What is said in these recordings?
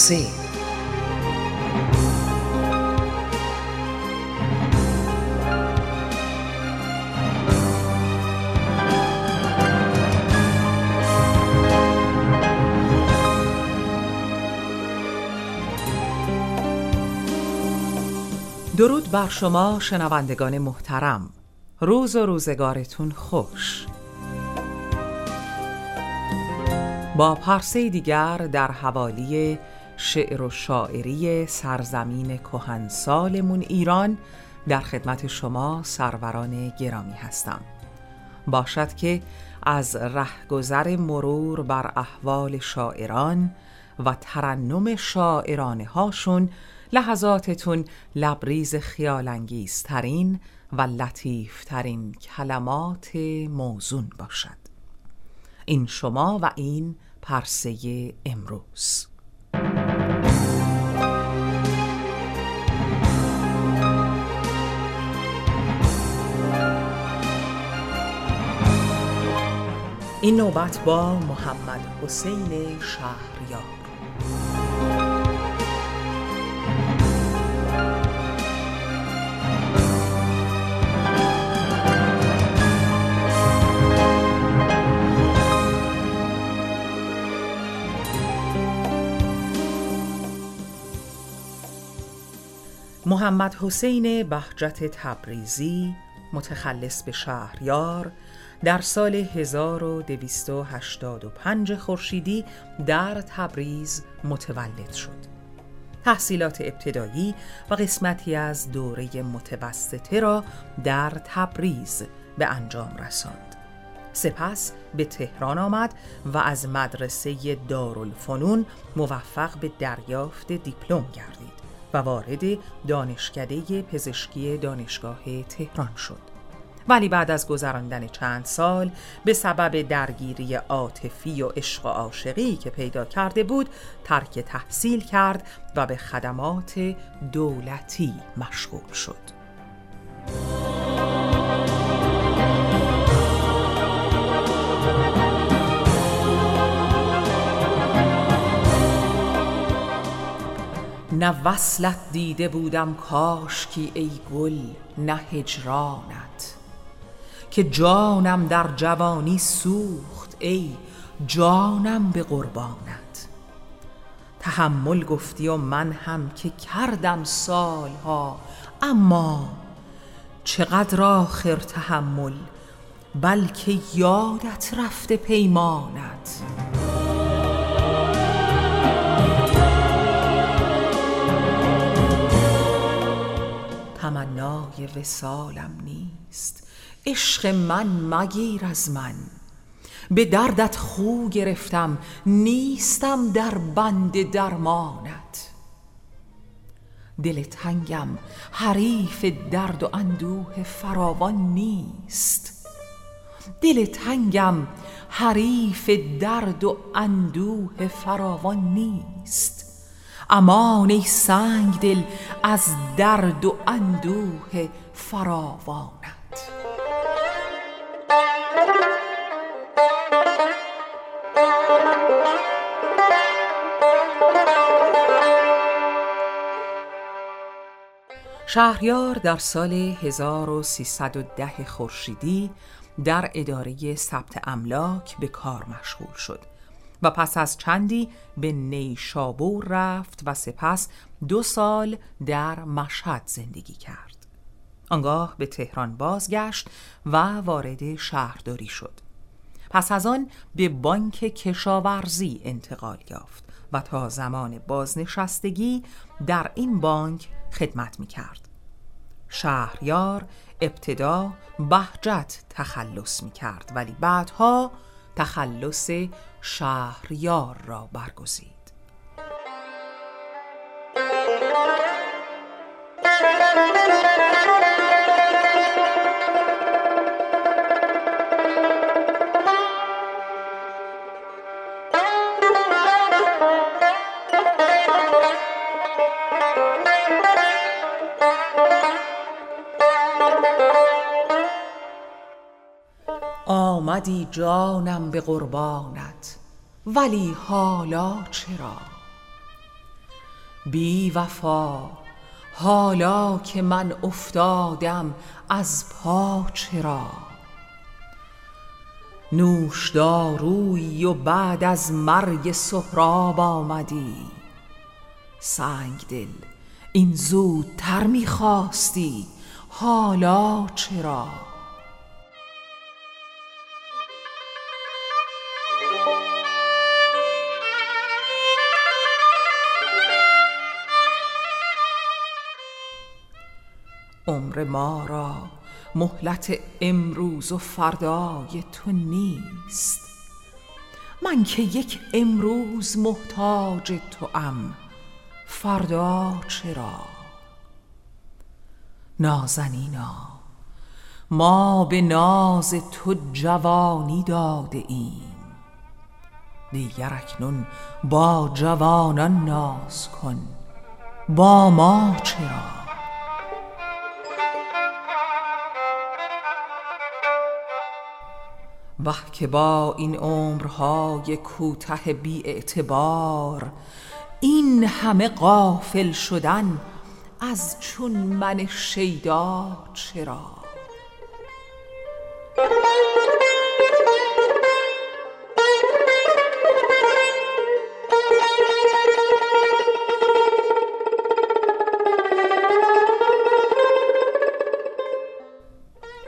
سه درود بر شما شنوندگان محترم. روز و روزگارتون خوش. با پرسه دیگر در حوالی شعر و شاعری سرزمین کهنسالمون ایران در خدمت شما سروران گرامی هستم. باشد که از رهگذر مرور بر احوال شاعران و ترنم شاعرانه هاشون لحظاتتون لبریز خیالانگیزترین و لطیفترین کلمات موزون باشد. این شما و این پرسه امروز. این نوبت با محمد حسین شهریار. محمد حسین بهجت تبریزی متخلص به شهریار در سال 1285 خورشیدی در تبریز متولد شد. تحصیلات ابتدایی و قسمتی از دوره متوسطه را در تبریز به انجام رساند. سپس به تهران آمد و از مدرسه دارالفنون موفق به دریافت دیپلم گردید و وارد دانشکده پزشکی دانشگاه تهران شد. ولی بعد از گذراندن چند سال به سبب درگیری عاطفی و عشق و عاشقی که پیدا کرده بود ترک تحصیل کرد و به خدمات دولتی مشغول شد. نه وصلت دیده بودم کاشکی ای گل نه هجرانت. که جانم در جوانی سوخت ای جانم به قربانت. تحمل گفتی و من هم که کردم سالها اما چقدر آخر تحمل بلکه یادت رفته پیمانت. تمنای وسالم نیست. عشق من مگیر از من. به دردت خو گرفتم نیستم در بند درمانت. دل تنگم حریف درد و اندوه فراوان نیست. دل تنگم حریف درد و اندوه فراوان نیست. امان ای سنگ دل از درد و اندوه فراوانت. شهریار در سال 1310 خورشیدی در اداره ثبت املاک به کار مشغول شد و پس از چندی به نیشابور رفت و سپس دو سال در مشهد زندگی کرد. آنگاه به تهران بازگشت و وارد شهرداری شد. پس از آن به بانک کشاورزی انتقال یافت. و تا زمان بازنشستگی در این بانک خدمت می کرد شهریار ابتدا بهجت تخلص می کرد ولی بعدها تخلص شهریار را برگزید. آمدی جانم به قربانت ولی حالا چرا؟ بی وفا حالا که من افتادم از پا چرا؟ نوشدارویی و بعد از مرگ سهراب آمدی. سنگ دل این زودتر می‌خواستی حالا چرا؟ عمر ما را مهلت امروز و فردای تو نیست. من که یک امروز محتاج توام فردا چرا؟ نازنینا ما به ناز تو جوانی داده ایم. دیگر اکنون با جوانان ناز کن با ما چرا؟ وه که با این عمرهای کوته بی اعتبار این همه غافل شدن از چون من شیدا چرا؟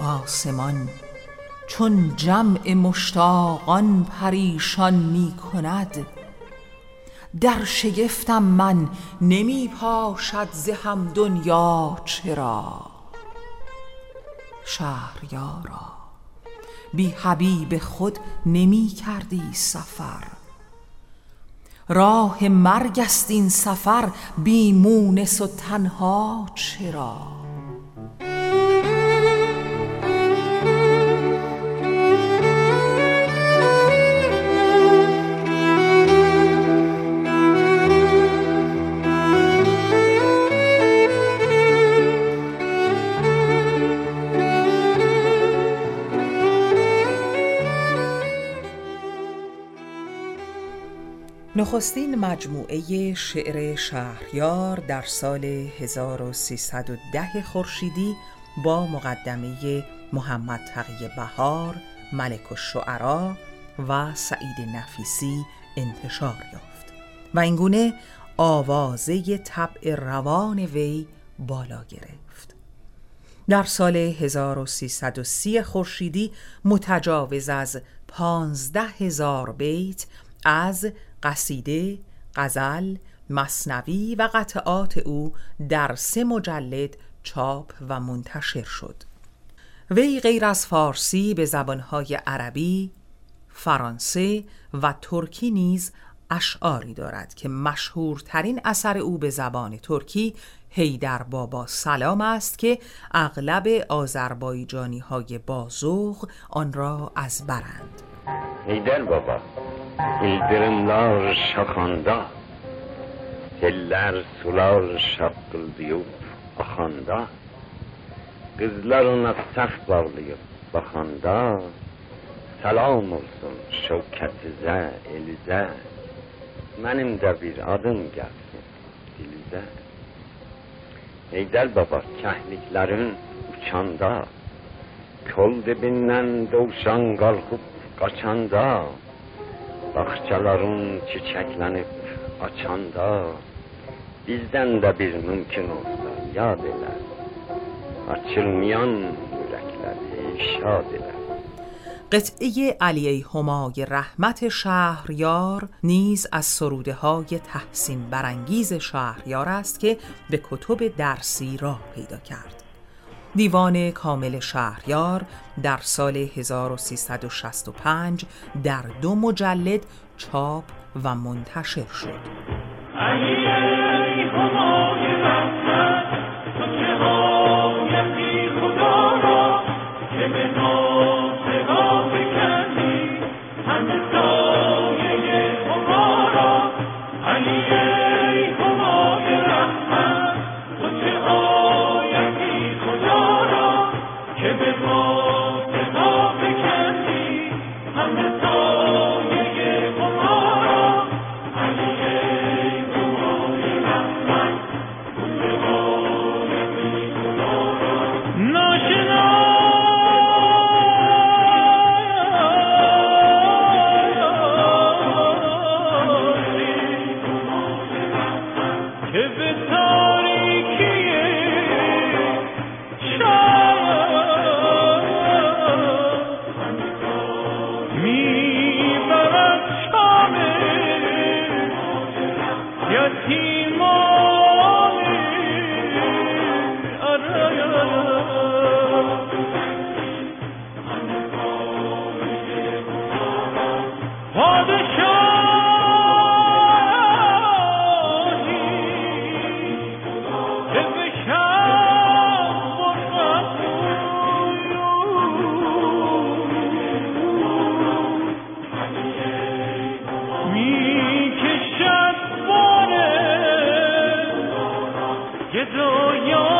آسمان چون جمع مشتاقان پریشان می کند. در شگفتم من نمی پاشد ز هم دنیا چرا. شهریارا بی حبیب خود نمی کردی سفر. راه مرگ است این سفر بی مونس و تنها چرا؟ نخستین مجموعه شعر شهریار در سال 1310 خورشیدی با مقدمه محمد تقی بهار، ملک الشعرا و سعید نفیسی انتشار یافت و اینگونه آوازه طبع روان وی بالا گرفت. در سال 1330 خورشیدی متجاوز از پانزده هزار بیت از قصیده، غزل، مصنوی و قطعات او در سه مجلد چاپ و منتشر شد. وی غیر از فارسی به زبانهای عربی، فرانسه و ترکی نیز اشعاری دارد که مشهورترین اثر او به زبان ترکی هیدر بابا سلام است که اغلب آذربایجانی های بازوغ آن را از برند. Heydər baba, ildırımlar şaqanda, tellər sular şaqqıldayıb axanda, qızlar ona saf bağlayıb baxanda, salam olsun şövkətizə, elizə, mənim də bir adım gəlsin dilizə. Heydər baba, kəhliklərin uçanda, kol dibindən dovşan qalxıb qaçanda Bahçelerin çiçeklenip açanda Bizden de bir mümkün olsa yad elə Açılmayan yürekleri şad elə قطعه علی همای رحمت شهریار نیز از سروده های تحسین برانگیز شهریار است که به کتب درسی راه پیدا کرد دیوان کامل شهریار در سال 1365 در دو مجلد چاپ و منتشر شد. یه دنیا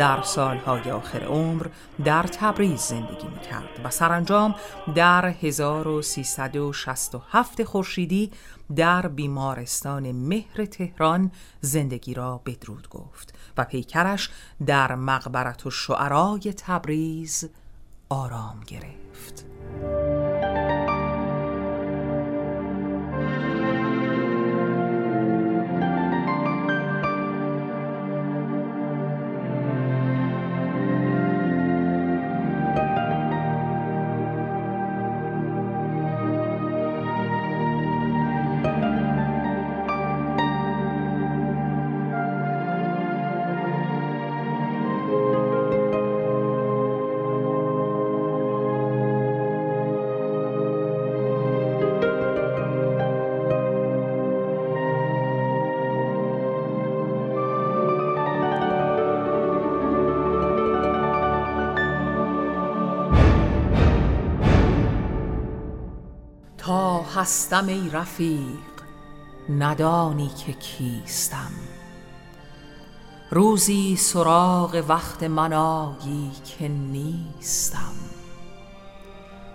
در سالهای آخر عمر در تبریز زندگی می کرد و سرانجام در 1367 خورشیدی در بیمارستان مهر تهران زندگی را بدرود گفت و پیکرش در مقبرت و شعرای تبریز آرام گرفت. هستم ای رفیق ندانی که کیستم. روزی سراغ وقت من آیی که نیستم.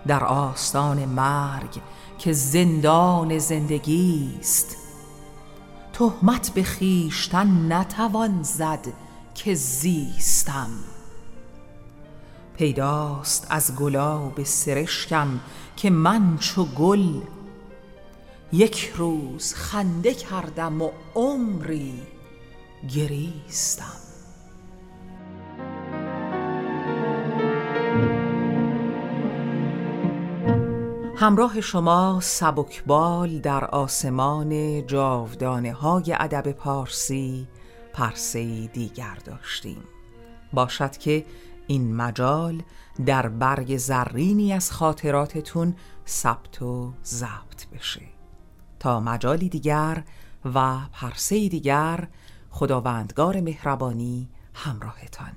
در آستان مرگ که زندان زندگی است تهمت به خیشتن نتوان زد که زیستم. پیداست از گلاب سرشکم که من چو گل یک روز خنده کردم و عمری گریستم. همراه شما سبکبال در آسمان جاودانه های ادب پارسی پرسه دیگر داشتیم. باشد که این مجال در برگ زرینی از خاطراتتون ثبت و ضبط بشه. تا مجالی دیگر و پرسه دیگر خداوندگار مهربانی همراهتان.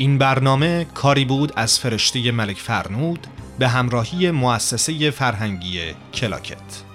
این برنامه کاری بود از فرشته ملک فرنود به همراهی مؤسسه فرهنگی کلاکت.